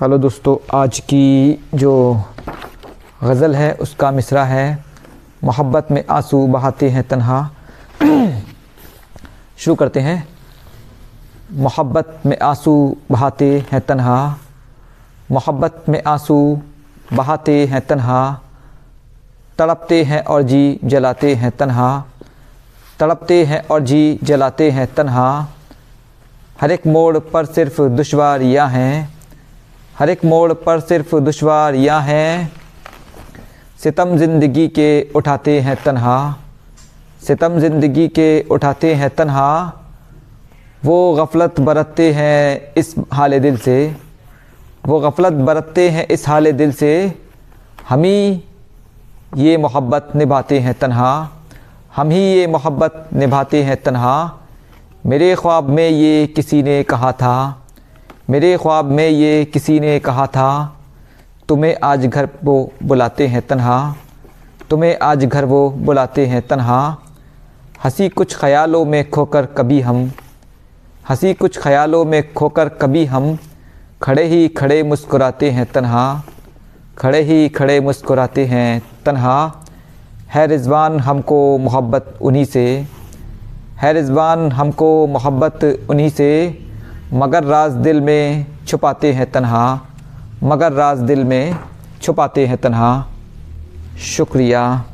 Hello दोस्तों, आज की जो गज़ल है, उसका मिसरा है, मोहब्बत में आँसू बहाते हैं तन्हा। शुरू करते हैं। मोहब्बत में आँसू बहाते हैं तन्हा। मोहब्बत में आँसू बहाते हैं तन्हा। तड़पते हैं और जी जलाते हैं तन्हा। तड़पते हैं और जी जलाते हैं तन्हा। हर एक मोड़ पर सिर्फ़ दुश्वारियाँ हैं। हर एक मोड़ पर सिर्फ़ दुश्वारियाँ हैं। सितम ज़िंदगी के उठाते हैं तन्हा। सितम ज़िंदगी के उठाते हैं तन्हा। वो गफ़लत बरतते हैं इस हाल दिल से। वो गफ़लत बरतते हैं इस हाल दिल से। हम ही ये मोहब्बत निभाते हैं तन्हा। हम ही ये मोहब्बत निभाते हैं तन्हा। मेरे ख्वाब में ये किसी ने कहा था मेरे ख्वाब में ये किसी ने कहा था, तुम्हें आज घर वो बुलाते हैं तन्हा, तुम्हें आज घर वो बुलाते हैं तन्हा। हँसी कुछ ख्यालों में खोकर कभी हम, हँसी कुछ ख्यालों में खोकर कभी हम, खड़े ही खड़े मुस्कुराते हैं तन्हा, खड़े ही खड़े मुस्कुराते हैं तन्हा। है रिजवान हमको मोहब्बत उन्हीं से, है रिजवान हमको मोहब्बत उन्हीं से। मगर राज दिल में छुपाते हैं तन्हा। मगर राज दिल में छुपाते हैं तन्हा। शुक्रिया।